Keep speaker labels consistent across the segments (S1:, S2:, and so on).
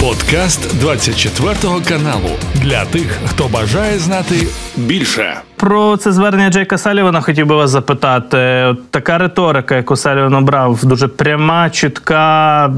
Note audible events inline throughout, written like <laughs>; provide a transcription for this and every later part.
S1: Подкаст 24 каналу для тих, хто бажає знати більше.
S2: Про це звернення Джейка Салівана хотів би вас запитати. От така риторика, яку Саліван обрав, дуже пряма, чітка,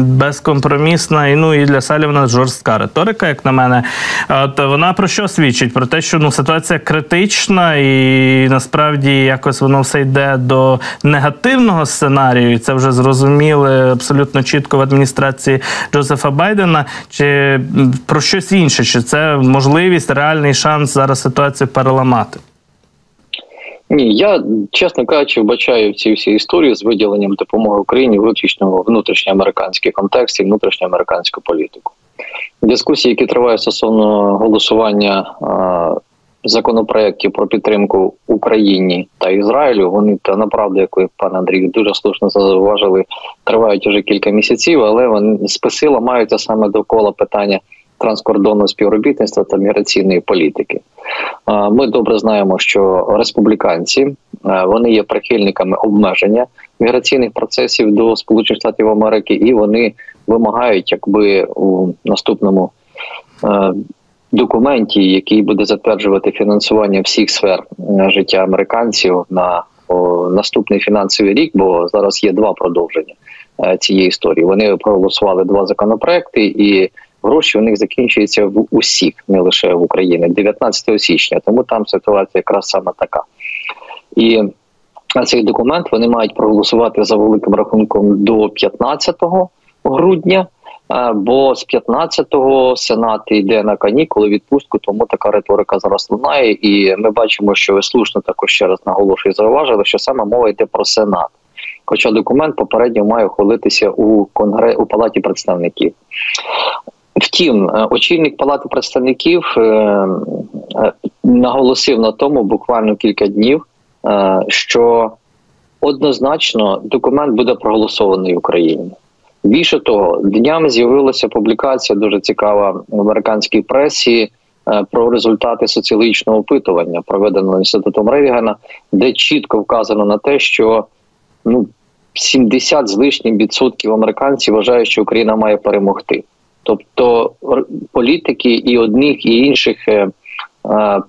S2: безкомпромісна і ну і для Салівана жорстка риторика, як на мене. От вона про що свідчить? Про те, що ну ситуація критична, і насправді якось воно все йде до негативного сценарію. і Це вже зрозуміли абсолютно чітко в адміністрації Джозефа Байдена. Чи про щось інше? Чи це можливість, реальний шанс зараз ситуацію переламати?
S3: Ні, я чесно кажучи, вбачаю ці всі історії з виділенням допомоги Україні виключно внутрішньоамериканський контекст і внутрішньоамериканську політику. Дискусії, які тривають стосовно голосування а, про підтримку Україні та Ізраїлю, вони та направду, як ви пане Андрій, дуже слушно зауважили, тривають вже кілька місяців, але вони списила маються саме довкола питання транскордонного співробітництва та міграційної політики. Ми добре знаємо, що республіканці вони є прихильниками обмеження міграційних процесів до Сполучених Штатів Америки, і вони вимагають, якби у наступному документі, який буде затверджувати фінансування всіх сфер життя американців на наступний фінансовий рік, бо зараз є два продовження цієї історії. Вони проголосували два законопроекти і гроші у них закінчуються в усіх, не лише в Україні, 19 січня. Тому там ситуація якраз саме така. І цей документ вони мають проголосувати за великим рахунком до 15 грудня. Бо з 15-го Сенат йде на канікули відпустку, тому така риторика зараз лунає. І ми бачимо, що ви слушно також ще раз наголошую, зауважили, що саме мова йде про Сенат. Хоча документ попередньо має ухвалитися у конгре у палаті представників. Втім, е, очільник палати представників е, е, наголосив на тому буквально кілька днів, що однозначно документ буде проголосований в Україні. Більше того, днями з'явилася публікація дуже цікава в американській пресі про результати соціологічного опитування, проведеного інститутом Рейгана, де чітко вказано на те, що ну 70 з лишнім відсотків американців вважають, що Україна має перемогти. Тобто політики і одних і інших е, е,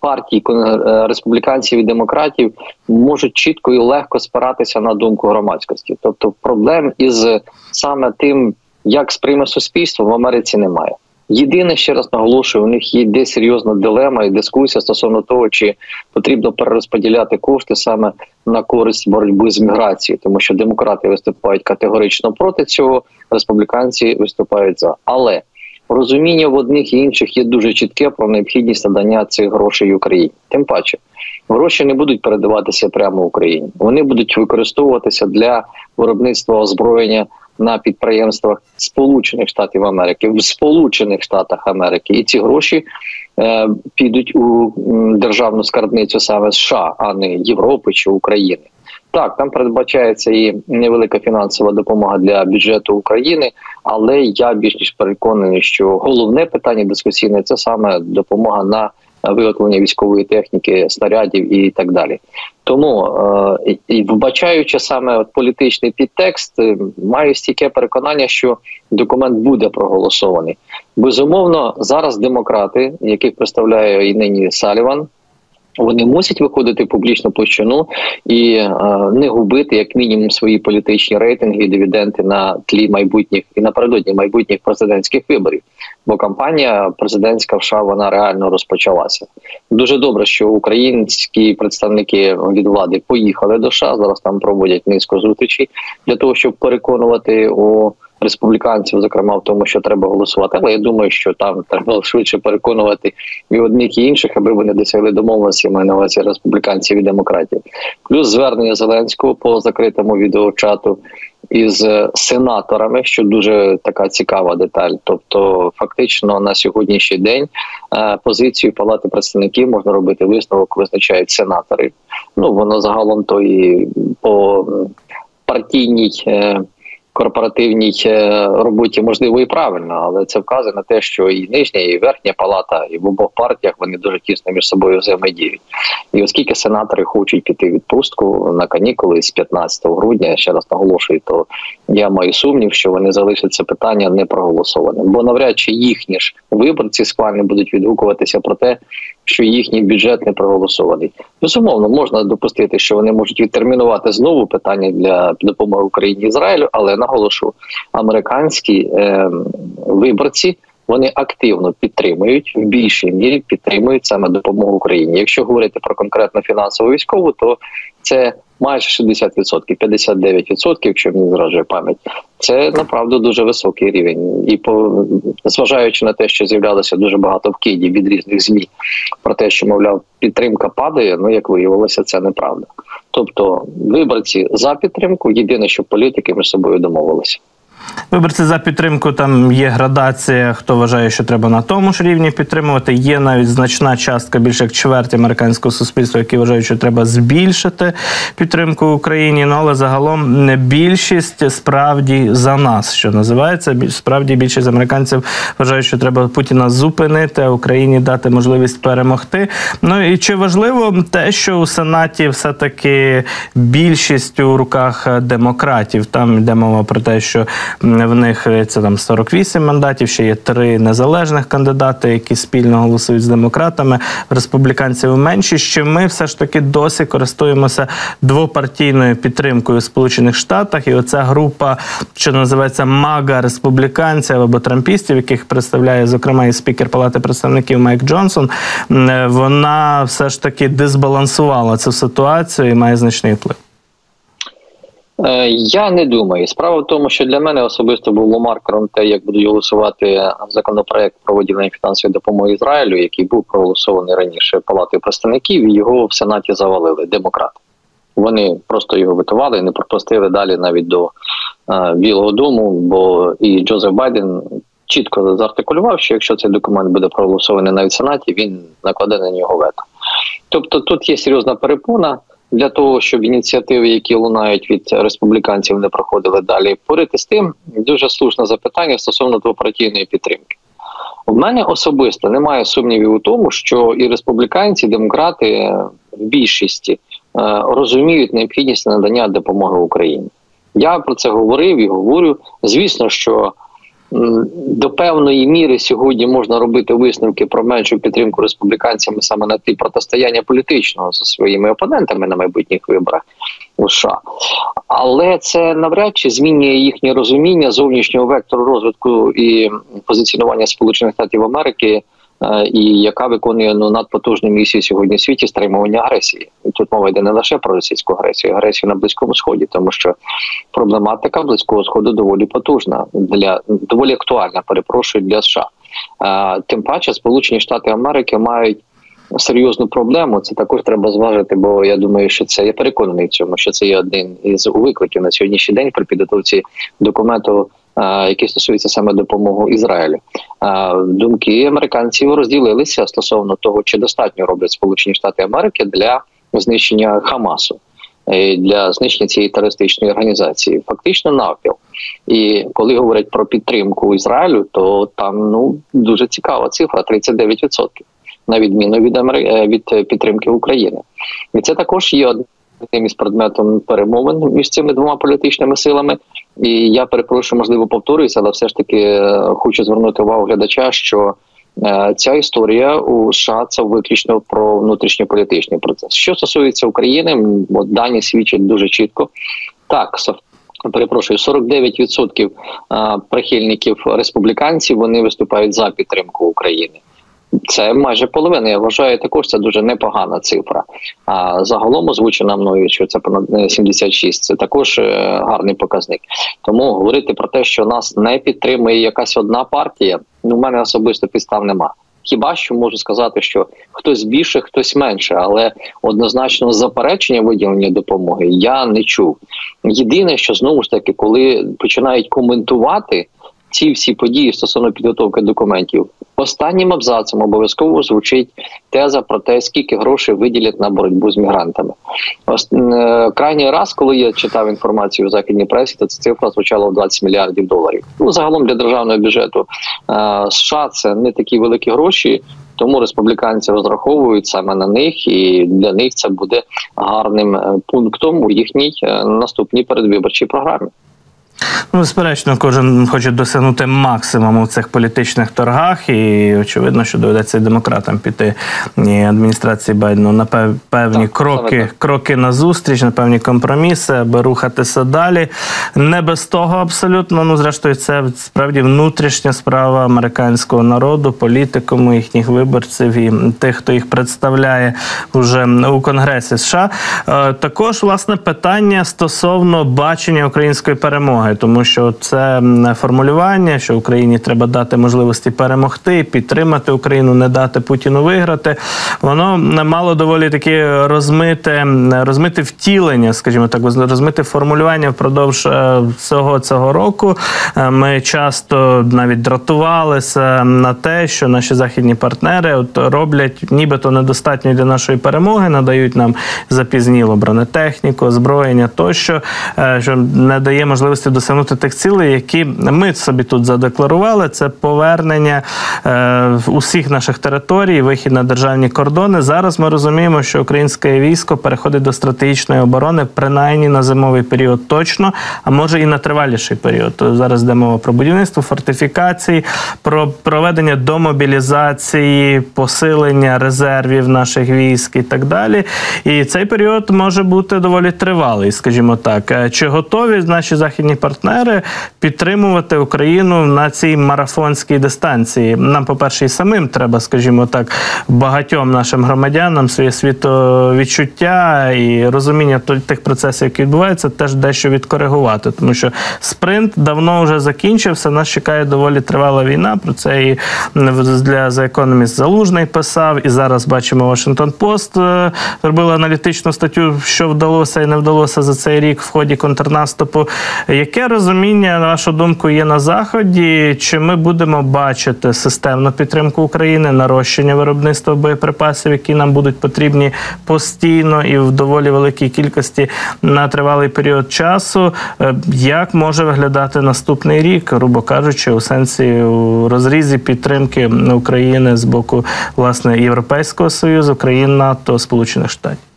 S3: партій е, республіканців і демократів можуть чітко і легко спиратися на думку громадськості. Тобто, проблем із саме тим, як сприйме суспільство в Америці немає. Єдине, ще раз наголошую, у них є серйозна дилема і дискусія стосовно того, чи потрібно перерозподіляти кошти саме на користь боротьби з міграцією, тому що демократи виступають категорично проти цього, республіканці виступають за. Але розуміння в одних і інших є дуже чітке про необхідність надання цих грошей Україні. Тим паче, гроші не будуть передаватися прямо Україні. Вони будуть використовуватися для виробництва озброєння на підприємствах Сполучених Штатів Америки в Сполучених Штатах Америки, і ці гроші е, підуть у державну скарбницю саме США, а не Європи чи України. Так, там передбачається і невелика фінансова допомога для бюджету України, але я більш ніж переконаний, що головне питання дискусійне це саме допомога на виготовлення військової техніки, снарядів і так далі. Тому е, і вбачаючи саме політичний підтекст, е, маю стійке переконання, що документ буде проголосований. Безумовно, зараз демократи, яких представляє і нині Саліван. Вони мусять виходити в публічну площину і е, не губити як мінімум свої політичні рейтинги і дивіденти на тлі майбутніх і напередодні майбутніх президентських виборів. Бо кампанія президентська в США вона реально розпочалася. Дуже добре, що українські представники від влади поїхали до США. Зараз там проводять низку зустрічей для того, щоб переконувати у республіканців, зокрема в тому, що треба голосувати. Але я думаю, що там треба <laughs> швидше переконувати і одних і інших, аби вони досягли домовленості маю на увазі республіканців і демократів. Плюс звернення Зеленського по закритому відеочату із сенаторами, що дуже така цікава деталь. Тобто, фактично на сьогоднішній день е, позицію палати представників можна робити висновок, визначають сенатори. Ну воно загалом то і по партійній. Корпоративній е, роботі можливо і правильно, але це вказує на те, що і нижня, і верхня палата, і в обох партіях вони дуже тісно між собою взаємодіють. І оскільки сенатори хочуть піти в відпустку на канікули з 15 грудня, ще раз наголошую, то я маю сумнів, що вони залишать це питання не проголосованим, бо навряд чи їхні ж виборці схвальні будуть відгукуватися про те, що їхній бюджет не проголосований. Безумовно, можна допустити, що вони можуть відтермінувати знову питання для допомоги Україні Ізраїлю, але наголошу, американські е, виборці. Вони активно підтримують в більшій мірі підтримують саме допомогу Україні. Якщо говорити про конкретно фінансово військову, то це майже 60%, 59%, якщо мені зраджує пам'ять. Це направду дуже високий рівень. І по зважаючи на те, що з'являлося дуже багато вкидів від різних змі про те, що мовляв підтримка падає. Ну як виявилося, це неправда. Тобто виборці за підтримку єдине, що політики між собою домовилися.
S2: Виборці за підтримку там є градація. Хто вважає, що треба на тому ж рівні підтримувати. Є навіть значна частка, більше як чверть американського суспільства, які вважають, що треба збільшити підтримку Україні. Ну але загалом не більшість справді за нас, що називається. Справді більшість американців вважають, що треба Путіна зупинити, а Україні дати можливість перемогти. Ну і чи важливо те, що у Сенаті все таки більшість у руках демократів? Там йде мова про те, що в них це там 48 мандатів. Ще є три незалежних кандидати, які спільно голосують з демократами. Республіканців менші. Що ми все ж таки досі користуємося двопартійною підтримкою в Сполучених Штатах, і оця група, що називається мага республіканців або трампістів, яких представляє зокрема і спікер Палати представників Майк Джонсон. Вона все ж таки дисбалансувала цю ситуацію і має значний вплив.
S3: Е, я не думаю. Справа в тому, що для мене особисто було маркером те, як будуть голосувати законопроект про виділення фінансової допомоги Ізраїлю, який був проголосований раніше палатою представників, і його в сенаті завалили демократи. Вони просто його витували не пропустили далі навіть до е, Білого Дому. Бо і Джозеф Байден чітко зартикулював, що якщо цей документ буде проголосований навіть в сенаті, він накладе на нього вето. Тобто тут є серйозна перепона для того, щоб ініціативи, які лунають від республіканців, не проходили далі. Порити з тим дуже слушне запитання стосовно двопартійної підтримки. У мене особисто немає сумнівів у тому, що і республіканці, і демократи в більшості е, розуміють необхідність надання допомоги Україні. Я про це говорив і говорю. Звісно, що до певної міри сьогодні можна робити висновки про меншу підтримку республіканцями саме на ті протистояння політичного зі своїми опонентами на майбутніх виборах у США. але це навряд чи змінює їхнє розуміння зовнішнього вектору розвитку і позиціонування Сполучених Штатів Америки. Е, і яка виконує ну надпотужну місію сьогодні в світі стримування агресії. І тут мова йде не лише про російську агресію, агресію на близькому сході, тому що проблематика близького сходу доволі потужна для доволі актуальна. Перепрошую для США. Е, тим паче, Сполучені Штати Америки мають. Серйозну проблему це також треба зважити, бо я думаю, що це я переконаний в цьому, що це є один із викликів на сьогоднішній день при підготовці документу які стосуються саме допомоги Ізраїлю. Думки американців розділилися стосовно того, чи достатньо роблять Сполучені Штати Америки для знищення Хамасу. Е, для знищення цієї терористичної організації фактично навпіл. І коли говорять про підтримку Ізраїлю, то там ну дуже цікава цифра 39%, на відміну від. Е, від підтримки України, і це також є одним із предметом перемовин між цими двома політичними силами. І я перепрошую, можливо, повторююся, але все ж таки е, хочу звернути увагу глядача, що е, ця історія у США це виключно про внутрішньополітичний процес. Що стосується України, от дані свідчать дуже чітко. Так, перепрошую, 49% е, прихильників республіканців вони виступають за підтримку України. Це майже половина. Я вважаю, також це дуже непогана цифра. А загалом озвучена мною, що це понад 76, Це також е, гарний показник. Тому говорити про те, що нас не підтримує якась одна партія, ну в мене особисто підстав нема. Хіба що можу сказати, що хтось більше, хтось менше, але однозначно заперечення виділення допомоги я не чув. Єдине, що знову ж таки, коли починають коментувати ці всі події стосовно підготовки документів Останнім абзацом обов'язково звучить теза про те, скільки грошей виділять на боротьбу з мігрантами. Е, крайній раз, коли я читав інформацію в західній пресі, то ця цифра звучала в 20 мільярдів доларів. Ну загалом для державного бюджету е, США це не такі великі гроші. Тому республіканці розраховують саме на них, і для них це буде гарним е, пунктом у їхній наступній передвиборчій програмі.
S2: Ну, безперечно, кожен хоче досягнути максимуму в цих політичних торгах, і очевидно, що доведеться і демократам піти і адміністрації Байдену на певні так, кроки кроки на зустріч, на певні компроміси, аби рухатися далі. Не без того абсолютно. Ну, зрештою, це справді внутрішня справа американського народу, політикуму, їхніх виборців і тих, хто їх представляє уже у Конгресі США. Е, також власне питання стосовно бачення української перемоги допомоги, тому що це формулювання, що Україні треба дати можливості перемогти, підтримати Україну, не дати Путіну виграти. Воно мало доволі таке розмите, розмите втілення, скажімо так, розмите формулювання впродовж е, всього цього року. Е, ми часто навіть дратувалися на те, що наші західні партнери от роблять, нібито недостатньо для нашої перемоги, надають нам запізніло бронетехніку, озброєння тощо, е, що не дає можливості досягнути тих цілей, які ми собі тут задекларували. Це повернення е, усіх наших територій, вихід на державні кордони. Зараз ми розуміємо, що українське військо переходить до стратегічної оборони, принаймні на зимовий період точно, а може і на триваліший період. Зараз йде мова про будівництво фортифікацій, про проведення домобілізації, посилення резервів наших військ і так далі. І цей період може бути доволі тривалий, скажімо так. Е, чи готові наші західні партнери партнери підтримувати Україну на цій марафонській дистанції. Нам, по перше, і самим треба, скажімо так, багатьом нашим громадянам своє світовідчуття і розуміння тих процесів, які відбуваються, теж дещо відкоригувати, тому що спринт давно вже закінчився. Нас чекає доволі тривала війна. Про це і для за економіст Залужний писав. І зараз бачимо Вашингтон Пост зробили аналітичну статтю, що вдалося і не вдалося за цей рік в ході контрнаступу. Яке Яке розуміння, на вашу думку, є на заході? Чи ми будемо бачити системну підтримку України, нарощення виробництва боєприпасів, які нам будуть потрібні постійно і в доволі великій кількості на тривалий період часу? Е, як може виглядати наступний рік, грубо кажучи, у сенсі у розрізі підтримки України з боку власне Європейського союзу, країн НАТО, Сполучених Штатів?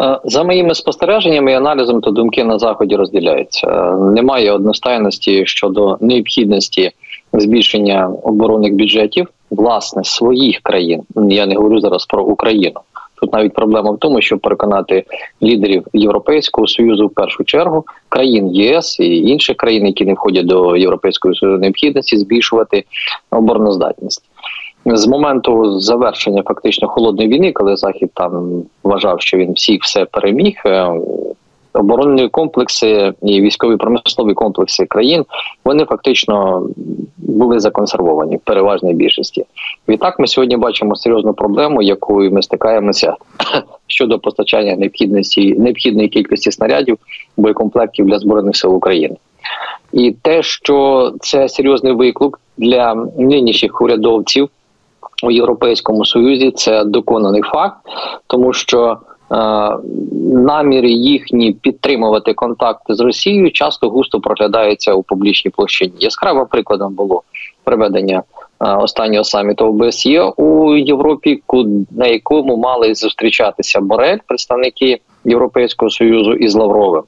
S3: Е, за моїми спостереженнями і аналізом, то думки на заході розділяються. Е, немає одностайності щодо необхідності збільшення оборонних бюджетів власне своїх країн. Я не говорю зараз про Україну. Тут навіть проблема в тому, щоб переконати лідерів Європейського союзу в першу чергу країн ЄС і інших країн, які не входять до європейської союзу, необхідності збільшувати обороноздатність з моменту завершення фактично холодної війни, коли захід там вважав, що він всіх все переміг. Е, оборонні комплекси і військові промислові комплекси країн вони фактично були законсервовані в переважній більшості. Відтак ми сьогодні бачимо серйозну проблему, якою ми стикаємося <laughs> щодо постачання необхідності необхідної кількості снарядів боєкомплектів для збройних сил України. І те, що це серйозний виклик для нинішніх урядовців у Європейському Союзі це доконаний факт, тому що е, наміри їхні підтримувати контакти з Росією часто густо проглядаються у публічній площині. Яскравим прикладом було проведення е, останнього саміту ОБСЄ у Європі, на якому мали зустрічатися Борель, представники Європейського союзу із Лавровим.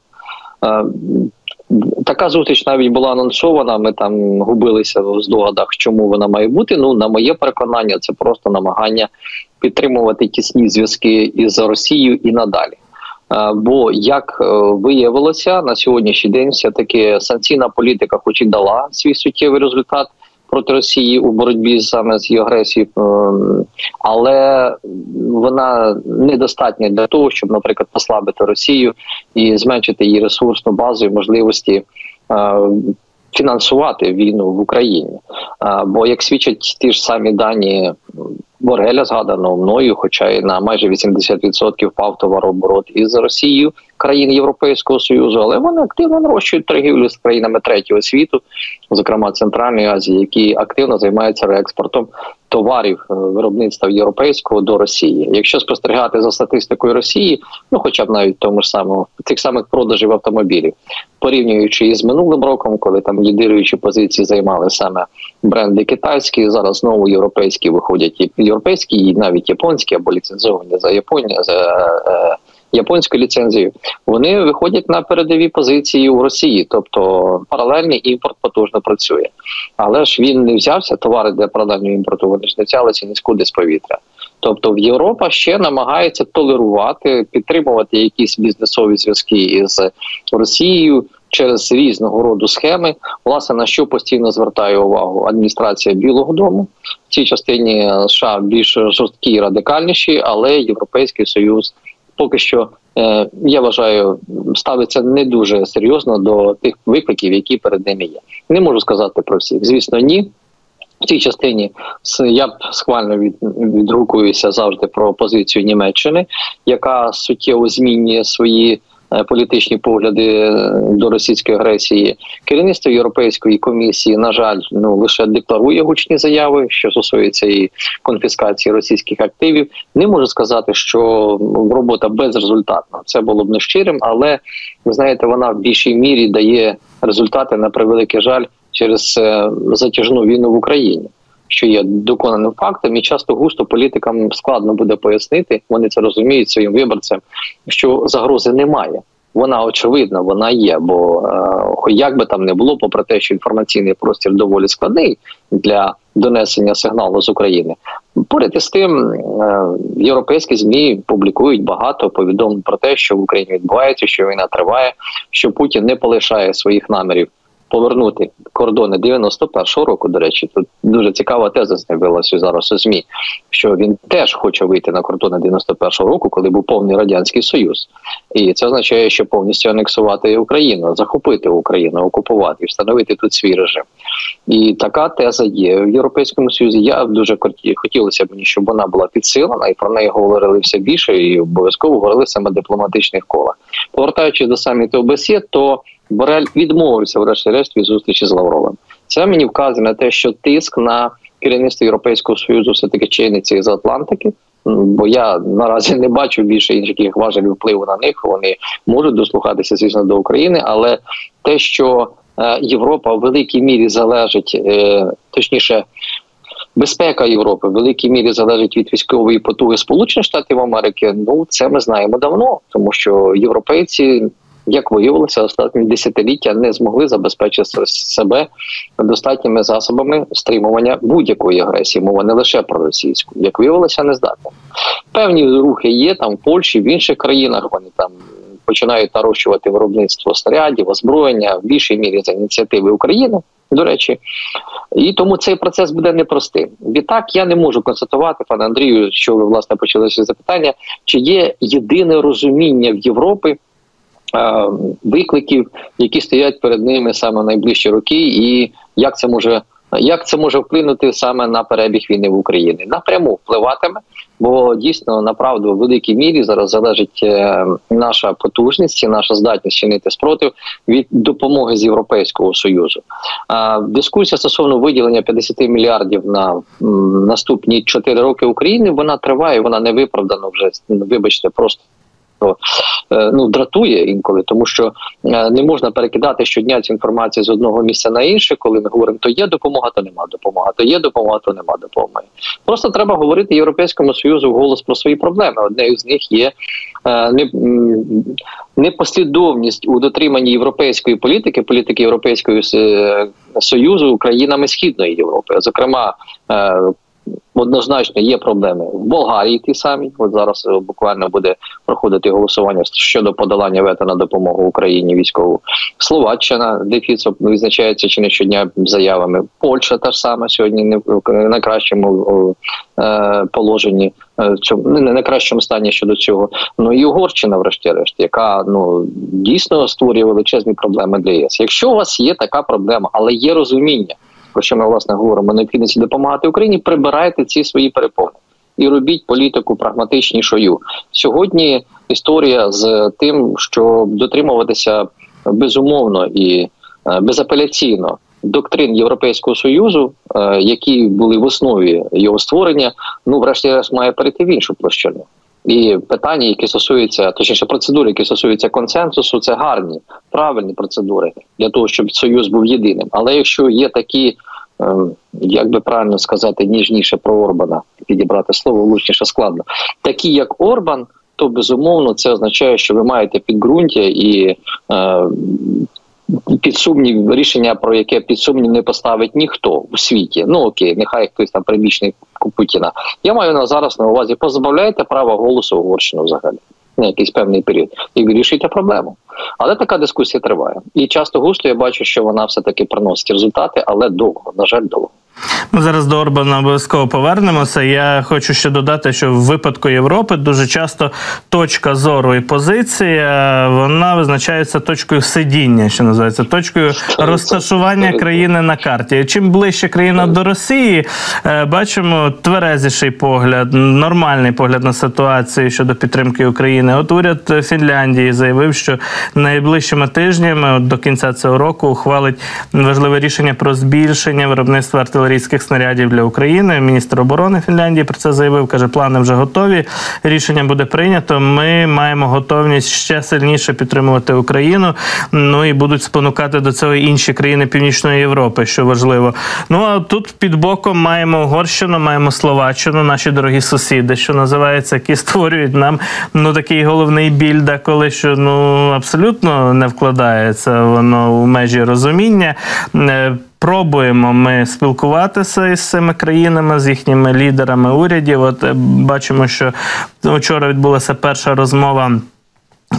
S3: Е, Така зустріч навіть була анонсована. Ми там губилися в здогадах, чому вона має бути. Ну на моє переконання, це просто намагання підтримувати тісні зв'язки із Росією і надалі. Бо як е, виявилося на сьогоднішній день, все таки санкційна політика, хоч і дала свій суттєвий результат проти Росії у боротьбі саме з її агресією, ем, але вона недостатня для того, щоб, наприклад, послабити Росію і зменшити її ресурсну базу і можливості. Е, фінансувати війну в Україні, бо як свідчать ті ж самі дані Бореля згадано мною, хоча й на майже 80% впав товарооборот із Росією країн Європейського союзу, але вони активно нарощують торгівлю з країнами третього світу, зокрема Центральної Азії, які активно займаються реекспортом товарів е, виробництва європейського до Росії. Якщо спостерігати за статистикою Росії, ну хоча б навіть тому ж самому тих самих продажів автомобілів, порівнюючи із минулим роком, коли там лідируючі позиції займали саме бренди китайські, зараз знову європейські виходять і європейські, і навіть японські або ліцензовані за Японію за. Е, японською ліцензією, вони виходять на передові позиції у Росії, тобто паралельний імпорт потужно працює. Але ж він не взявся товари для паралельного імпорту, вони ж не взялися нікуди з повітря. Тобто Європа ще намагається толерувати, підтримувати якісь бізнесові зв'язки із Росією через різного роду схеми. Власне на що постійно звертає увагу адміністрація Білого Дому в цій частині США більш жорсткі і радикальніші, але Європейський Союз поки що е, я вважаю, ставиться не дуже серйозно до тих викликів, які перед ними є. Не можу сказати про всіх. Звісно, ні. В цій частині я б схвально від, відгукуюся завжди про позицію Німеччини, яка суттєво змінює свої Е, політичні погляди е, до російської агресії. Керівництво Європейської комісії, на жаль, ну лише декларує гучні заяви, що стосується і конфіскації російських активів. Не можу сказати, що робота безрезультатна. Це було б нещирим, але ви знаєте, вона в більшій мірі дає результати на превеликий жаль через е, затяжну війну в Україні що є доконаним фактом, і часто густо політикам складно буде пояснити. Вони це розуміють своїм виборцям, що загрози немає. Вона очевидна, вона є. Бо е, як би там не було, попри те, що інформаційний простір доволі складний для донесення сигналу з України. Поряд із тим, е, європейські змі публікують багато повідомлень про те, що в Україні відбувається, що війна триває, що Путін не полишає своїх намірів повернути кордони 91-го року. До речі, тут дуже цікава теза з'явилася зараз у змі, що він теж хоче вийти на кордони 91-го року, коли був повний радянський союз, і це означає, що повністю анексувати Україну, захопити Україну, окупувати і встановити тут свій режим. І така теза є в європейському союзі. Я дуже хотілося б мені, щоб вона була підсилена, і про неї говорили все більше, і обов'язково говорили саме дипломатичних колах. Повертаючись до саміту ОБСЄ, то Борель відмовився, врешті-решт, від зустрічі з Лавровим. Це мені вказує на те, що тиск на керівництво Європейського союзу все таки чиниться із Атлантики. Бо я наразі не бачу більше інших важелів впливу на них. Вони можуть дослухатися, звісно, до України, але те, що е, Європа в великій мірі залежить, е, точніше, безпека Європи в великій мірі залежить від військової потуги Сполучених Штатів Америки. Ну це ми знаємо давно, тому що європейці як виявилося, останні десятиліття не змогли забезпечити себе достатніми засобами стримування будь-якої агресії. Мова не лише про російську, як виявилося, не здатна. Певні рухи є там в Польщі, в інших країнах. Вони там. Починають нарощувати виробництво снарядів, озброєння в більшій мірі за ініціативи України, до речі, і тому цей процес буде непростим. Відтак я не можу констатувати, пане Андрію, що ви власне почалися запитання, чи є єдине розуміння в Європи Е, викликів, які стоять перед ними саме найближчі роки, і як це може як це може вплинути саме на перебіг війни в Україні? Напряму впливатиме, бо дійсно направду в великій мірі зараз залежить е, наша потужність, і наша здатність чинити спротив від допомоги з Європейського союзу. Дискусія стосовно виділення 50 мільярдів на наступні 4 роки України вона триває. Вона не виправдана вже вибачте, просто Е, ну дратує інколи, тому що е, не можна перекидати щодня цю інформацію з одного місця на інше, коли ми говоримо, то є допомога, то нема допомога, то є допомога, то нема допомоги. Просто треба говорити європейському союзу в голос про свої проблеми. Одне з них є е, непослідовність у дотриманні європейської політики, політики Європейського союзу країнами східної Європи, зокрема однозначно є проблеми в Болгарії. Ті самі от зараз е, буквально буде проходити голосування щодо подолання вето на допомогу Україні військову. Словаччина дефіцит визначається чи не щодня заявами. Польща та ж сама сьогодні не в найкращому е, положенні. Е, цьому не на кращому стані щодо цього. Ну і Угорщина, врешті-решт, яка ну дійсно створює величезні проблеми для ЄС. Якщо у вас є така проблема, але є розуміння, про що ми власне говоримо, необхідності допомагати Україні, прибирайте ці свої перепони. і робіть політику прагматичнішою. Сьогодні історія з тим, щоб дотримуватися безумовно і е, безапеляційно доктрин Європейського союзу, е, які були в основі його створення, ну врешті-решт має перейти в іншу площину. І питання, які стосуються, точніше, процедури, які стосуються консенсусу, це гарні, правильні процедури для того, щоб союз був єдиним. Але якщо є такі, ем, як би правильно сказати, ніжніше про Орбана, підібрати слово влучніше складно, такі як Орбан, то безумовно це означає, що ви маєте підґрунтя і е, під сумнів рішення, про яке під сумнів не поставить ніхто у світі. Ну окей, нехай хтось там прибічний Путіна. Я маю на зараз на увазі позбавляйте права голосу Угорщину взагалі на якийсь певний період і вирішуйте проблему. Але така дискусія триває. І часто густо я бачу, що вона все таки приносить результати, але довго, на жаль, довго.
S2: Ми зараз до Орбана обов'язково повернемося. Я хочу ще додати, що в випадку Європи дуже часто точка зору і позиція вона визначається точкою сидіння, що називається точкою розташування країни на карті. Чим ближче країна до Росії, е, бачимо тверезіший погляд, нормальний погляд на ситуацію щодо підтримки України. От уряд Фінляндії заявив, що найближчими тижнями от до кінця цього року ухвалить важливе рішення про збільшення виробництва артилерії артилерійських снарядів для України. Міністр оборони Фінляндії про це заявив. каже, плани вже готові. Рішення буде прийнято. Ми маємо готовність ще сильніше підтримувати Україну. Ну і будуть спонукати до цього інші країни Північної Європи, що важливо. Ну а тут під боком маємо Угорщину, маємо Словаччину, наші дорогі сусіди, що називається, які створюють нам ну такий головний біль, деколи що ну абсолютно не вкладається воно у межі розуміння. Пробуємо ми спілкуватися із цими країнами, з їхніми лідерами урядів. От е, бачимо, що вчора відбулася перша розмова.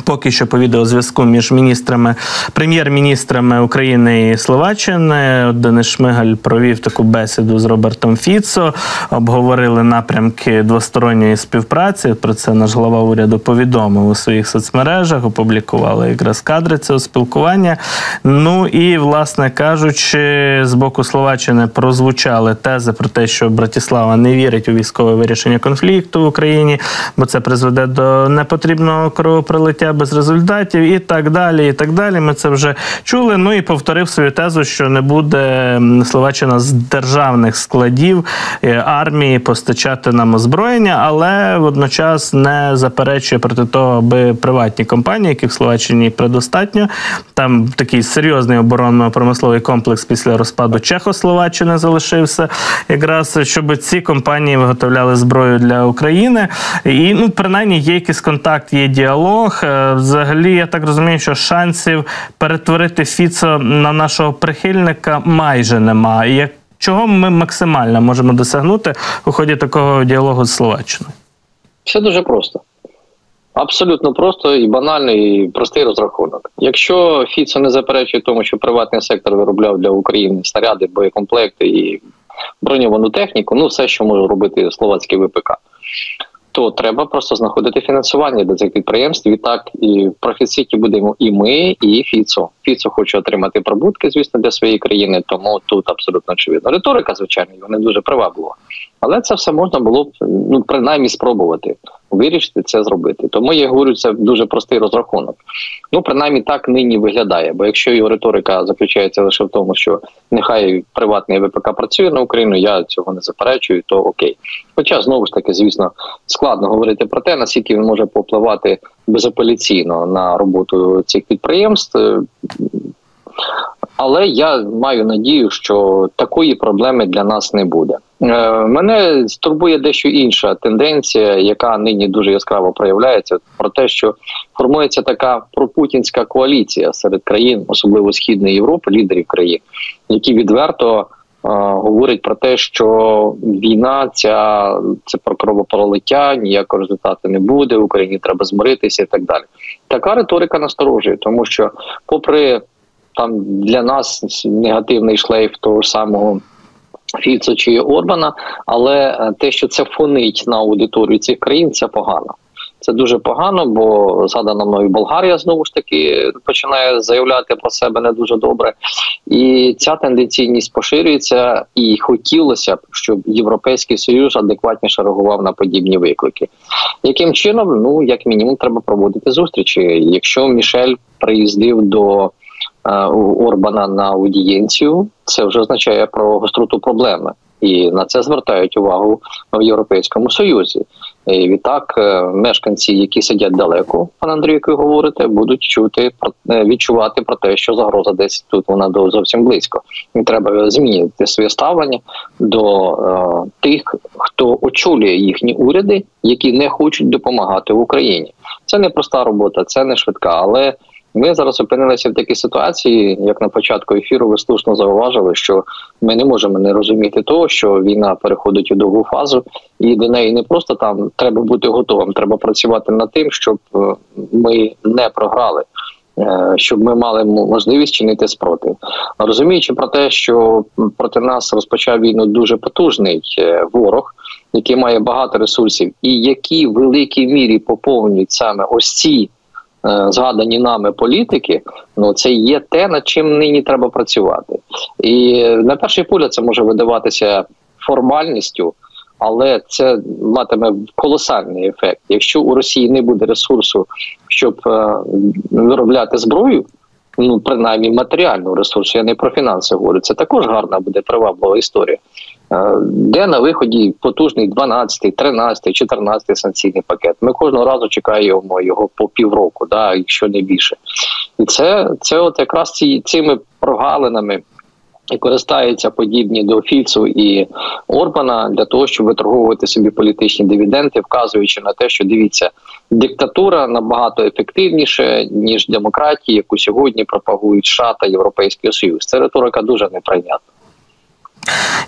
S2: Поки що по відеозв'язку між міністрами, прем'єр-міністрами України і Словаччини Денис Шмигаль провів таку бесіду з Робертом Фіцо. Обговорили напрямки двосторонньої співпраці. Про це наш глава уряду повідомив у своїх соцмережах. Опублікували якраз кадри цього спілкування. Ну і, власне кажучи, з боку Словаччини прозвучали тези про те, що Братіслава не вірить у військове вирішення конфлікту в Україні, бо це призведе до непотрібного кровопролиття життя без результатів і так далі. І так далі. Ми це вже чули. Ну і повторив свою тезу, що не буде Словаччина з державних складів е, армії постачати нам озброєння, але водночас не заперечує проти того, аби приватні компанії, яких в Словаччині предостатньо, там такий серйозний оборонно-промисловий комплекс після розпаду Чехословаччини залишився, якраз щоб ці компанії виготовляли зброю для України. І ну, принаймні є якийсь контакт, є діалог. Е, взагалі, я так розумію, що шансів перетворити Фіцо на нашого прихильника майже немає. Як чого ми максимально можемо досягнути у ході такого діалогу з Словаччиною?
S3: Все дуже просто. Абсолютно просто і банальний, і простий розрахунок. Якщо Фіцо не заперечує тому, що приватний сектор виробляв для України снаряди, боєкомплекти і броньовану техніку, ну все, що може робити словацький ВПК то треба просто знаходити фінансування для цих підприємств. І так і в будемо і ми, і Фіцо. Фіцо хоче отримати прибутки, звісно, для своєї країни. Тому тут абсолютно очевидно. Риторика, звичайно, вона дуже приваблива. Але це все можна було б ну принаймні спробувати вирішити це зробити. Тому я говорю, це дуже простий розрахунок. Ну принаймні так нині виглядає. Бо якщо його риторика заключається лише в тому, що нехай приватний ВПК працює на Україну, я цього не заперечую, то окей. Хоча знову ж таки, звісно, складно говорити про те, наскільки він може попливати безапеляційно на роботу цих підприємств. Але я маю надію, що такої проблеми для нас не буде. Е, мене турбує дещо інша тенденція, яка нині дуже яскраво проявляється, про те, що формується така пропутінська коаліція серед країн, особливо східної Європи, лідерів країн, які відверто. Е, говорять про те, що війна ця це про кровопролиття, ніякого результату не буде. Україні треба змиритися і так далі. Така риторика насторожує, тому що, попри там для нас негативний шлейф того самого. Фіцо чи Орбана, але е, те, що це фонить на аудиторію цих країн, це погано. Це дуже погано, бо згадана мною Болгарія знову ж таки починає заявляти про себе не дуже добре, і ця тенденційність поширюється, і хотілося б, щоб європейський союз адекватніше реагував на подібні виклики. Яким чином, ну як мінімум, треба проводити зустрічі. Якщо Мішель приїздив до Орбана на аудієнцію, це вже означає про гостроту проблеми. І на це звертають увагу в Європейському Союзі. І Відтак, е, мешканці, які сидять далеко, пан Андрій, як ви говорите, будуть чути е, відчувати про те, що загроза десь тут вона до зовсім близько. І треба змінити своє ставлення до е, тих, хто очолює їхні уряди, які не хочуть допомагати в Україні. Це не проста робота, це не швидка, але ми зараз опинилися в такій ситуації, як на початку ефіру, ви слушно зауважили, що ми не можемо не розуміти того, що війна переходить у довгу фазу, і до неї не просто там треба бути готовим, треба працювати над тим, щоб е, ми не програли. Е, щоб ми мали можливість чинити спротив, розуміючи про те, що проти нас розпочав війну дуже потужний е, ворог, який має багато ресурсів, і які великій мірі поповнюють саме ось ці згадані нами політики, ну це є те, над чим нині треба працювати. І на перший погляд це може видаватися формальністю, але це матиме колосальний ефект. Якщо у Росії не буде ресурсу, щоб е, виробляти зброю. Ну, принаймні матеріального ресурсу, я не про фінанси говорю. Це також гарна буде приваблива історія. Е, де на виході потужний 12, 13, 14 санкційний пакет. Ми кожного разу чекаємо його по півроку, да, якщо не більше. І це це от якраз ці, цими прогалинами і користаються подібні до Фіцу і Орбана для того, щоб виторговувати собі політичні дивіденди, вказуючи на те, що дивіться, диктатура набагато ефективніше ніж демократія, яку сьогодні пропагують США та Європейський Союз. Це риторика дуже неприйнятна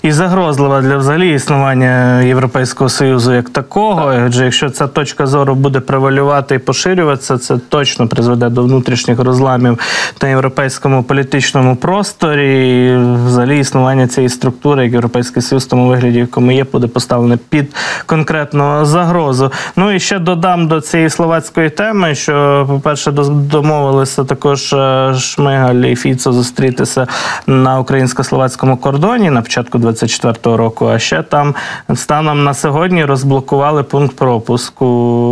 S2: і загрозлива для взагалі існування Європейського союзу як такого. Адже якщо ця точка зору буде превалювати і поширюватися, це точно призведе до внутрішніх розламів на європейському політичному просторі. І взагалі існування цієї структури, як європейський союз, в тому вигляді, якому є, буде поставлене під конкретну загрозу. Ну і ще додам до цієї словацької теми, що, по-перше, домовилися також е, Шмигаль і Фіцо зустрітися на українсько-словацькому кордоні на початку 24-го року. А ще там станом на сьогодні розблокували пункт пропуску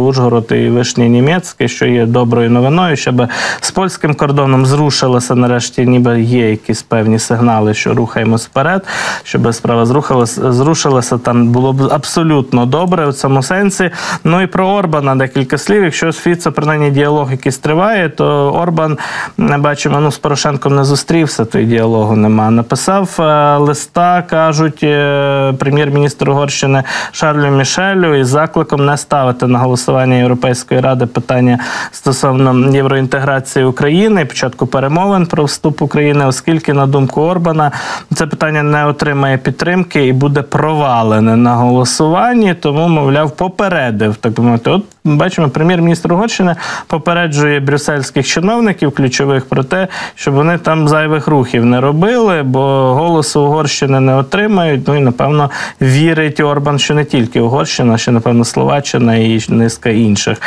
S2: Ужгород і Вишні Німецьке, що є доброю новиною, щоб з польським кордоном зрушилося. Нарешті, ніби є якісь певні сигнали, що рухаємось вперед, щоб справа зрухалася, зрушилася. Там було б абсолютно добре в цьому сенсі. Ну і про Орбана декілька слів. Якщо з принаймні діалог якийсь триває, то Орбан бачимо, ну з Порошенком не зустрівся, то й діалогу нема. Написав е, листа кажуть е, прем'єр-міністр Угорщини Шарлю Мішелю із закликом не ставити на голосування Європейської ради питання стосовно євроінтеграції України, початку перемовин про вступ України, оскільки, на думку Орбана, це питання не отримає підтримки і буде провалене на голосуванні, тому, мовляв, попередив так би мовити. От бачимо, прем'єр-міністр Угорщини попереджує брюссельських чиновників ключових про те, щоб вони там зайвих рухів не робили, бо голосу Угорщини не отримають. Ну і напевно вірить Орбан, що не тільки Угорщина, ще напевно Словаччина і низка інших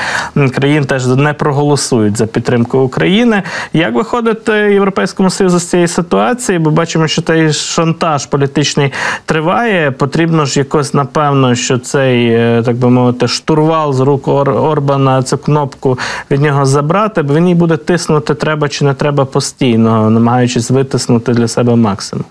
S2: країн теж не проголосують за підтримку України. Як виходить Європейському Союзу з цієї ситуації? Бо бачимо, що цей шантаж політичний триває. Потрібно ж якось напевно, що цей е, так би мовити штурвал з рук Ор Орбана цю кнопку від нього забрати, бо він їй буде тиснути треба чи не треба постійно, намагаючись витиснути для себе максимум.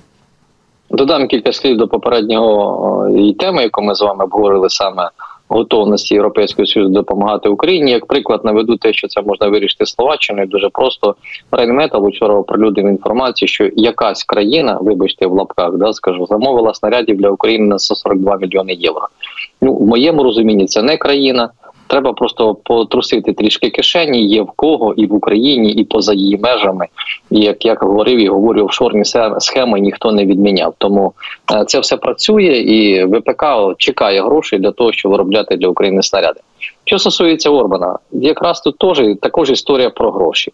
S3: Додам кілька слів до попереднього і теми, яку ми з вами обговорили саме готовності Європейського Союзу допомагати Україні. Як приклад наведу те, що це можна вирішити Словаччиною. Дуже просто Рейнметал вчора оприлюднив інформацію, що якась країна, вибачте, в лапках, да скажу, замовила снарядів для України на 142 мільйони євро. Ну в моєму розумінні це не країна. Треба просто потрусити трішки кишені. Є в кого і в Україні, і поза її межами. І як я говорив і говорю, офшорні схеми ніхто не відміняв. Тому е, це все працює, і ВПК чекає грошей для того, щоб виробляти для України снаряди. Що стосується Орбана, якраз тут теж також історія про гроші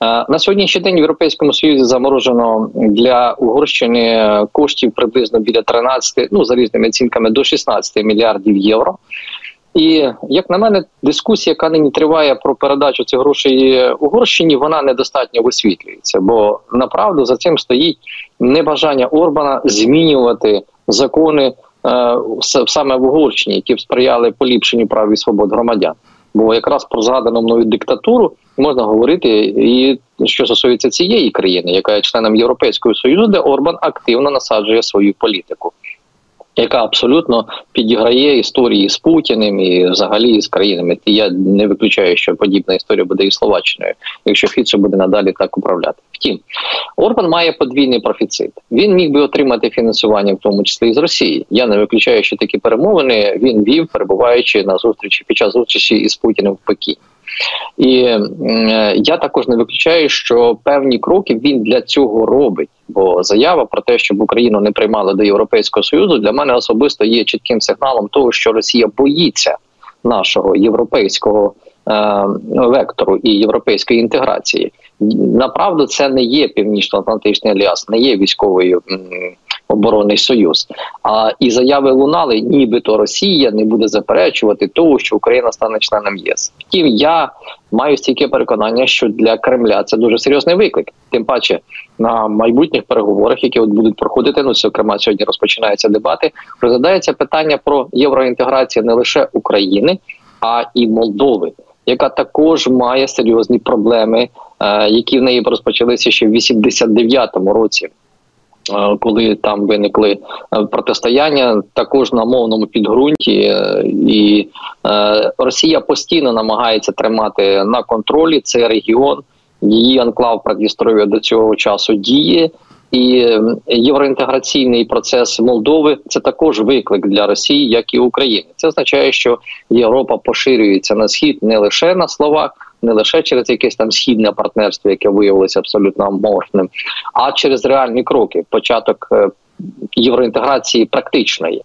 S3: е, на сьогоднішній день. В Європейському Союзі заморожено для Угорщини коштів приблизно біля 13, ну за різними оцінками до 16 мільярдів євро. І як на мене, дискусія, яка нині триває про передачу цих грошей Угорщині, вона недостатньо висвітлюється, бо направду за цим стоїть небажання Орбана змінювати закони е, саме в Угорщині, які б сприяли поліпшенню прав і свобод громадян. Бо якраз про згадану мною диктатуру можна говорити і що стосується цієї країни, яка є членом Європейського союзу, де Орбан активно насаджує свою політику яка абсолютно підіграє історії з Путіним і взагалі з країнами. І я не виключаю, що подібна історія буде і Словаччиною, якщо Фіцо буде надалі так управляти. Втім, Орбан має подвійний профіцит. Він міг би отримати фінансування, в тому числі і з Росії. Я не виключаю, що такі перемовини він вів, перебуваючи на зустрічі під час зустрічі із Путіним в Пекіні. І я також не виключаю, що певні кроки він для цього робить. Бо заява про те, щоб Україну не приймали до Європейського союзу, для мене особисто є чітким сигналом того, що Росія боїться нашого європейського е, вектору і європейської інтеграції. Направду, це не є північно-атлантичний альянс, не є військовою оборонний союз. А і заяви лунали, нібито Росія не буде заперечувати того, що Україна стане членом ЄС. Втім, я маю стільки переконання, що для Кремля це дуже серйозний виклик. Тим паче на майбутніх переговорах, які от будуть проходити, ну зокрема сьогодні розпочинаються дебати. Розглядається питання про євроінтеграцію не лише України, а і Молдови. Яка також має серйозні проблеми, е, які в неї розпочалися ще в 89-му році коли там виникли е, протистояння, також на мовному підґрунті, е, і Росія постійно намагається тримати на контролі цей регіон. Її анклав Придністров'я до цього часу діє. І євроінтеграційний процес Молдови це також виклик для Росії, як і України. Це означає, що Європа поширюється на схід не лише на словах, не лише через якесь там східне партнерство, яке виявилося абсолютно аморфним, а через реальні кроки. Початок е, євроінтеграції практичної.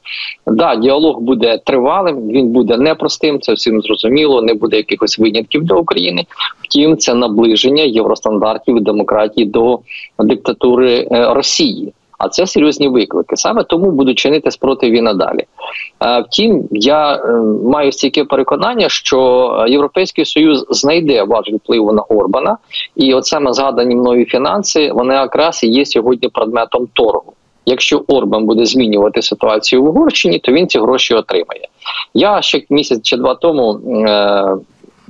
S3: Да, діалог буде тривалим, він буде непростим. Це всім зрозуміло. Не буде якихось винятків для України. Втім, це наближення євростандартів демократії до диктатури е, Росії. А це серйозні виклики. Саме тому будуть чинити спротив і надалі. Втім, я е, маю стільки переконання, що Європейський Союз знайде важіль впливу на Орбана, і от саме згадані мною фінанси вони якраз і є сьогодні предметом торгу. Якщо Орбан буде змінювати ситуацію в Угорщині, то він ці гроші отримає. Я ще місяць чи два тому е,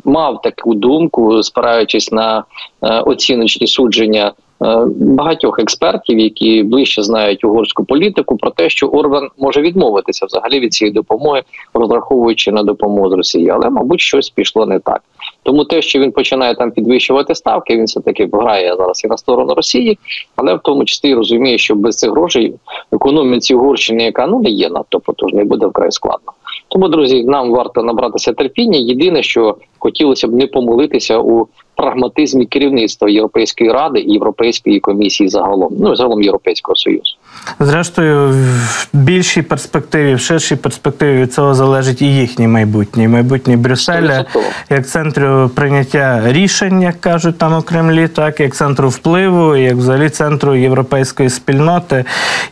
S3: мав таку думку, спираючись на е, оціночні судження Е, багатьох експертів, які ближче знають угорську політику, про те, що Орбан може відмовитися взагалі від цієї допомоги, розраховуючи на допомогу з Росії, але мабуть щось пішло не так. Тому те, що він починає там підвищувати ставки, він все таки грає зараз і на сторону Росії, але в тому числі розуміє, що без цих грошей економіці Угорщини, яка ну не є надто потужною, буде вкрай складно. Тому друзі, нам варто набратися терпіння. Єдине, що хотілося б не помилитися у прагматизмі керівництва Європейської ради і Європейської комісії загалом, ну загалом Європейського союзу.
S2: Зрештою, в більшій перспективі, в ширшій перспективі від цього залежить і їхнє майбутнє, майбутнє Брюсселя як центру прийняття рішень, як кажуть там у Кремлі, так як центру впливу, як взагалі центру європейської спільноти.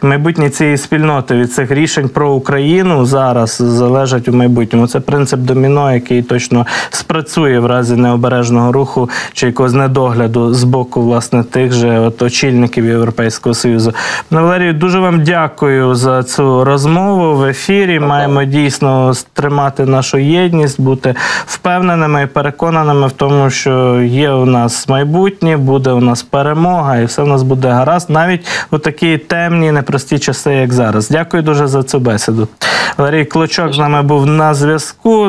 S2: І майбутнє цієї спільноти від цих рішень про Україну зараз залежать у майбутньому. Це принцип доміно, який точно спрацює в разі необережного руху чи якогось недогляду з боку власне тих же от очільників Європейського союзу. Валерію, дуже вам дякую за цю розмову в ефірі. Маємо дійсно тримати нашу єдність, бути впевненими і переконаними в тому, що є у нас майбутнє, буде у нас перемога, і все у нас буде гаразд, навіть у такі темні, непрості часи, як зараз. Дякую дуже за цю бесіду. Валерій Клочок з нами був на зв'язку.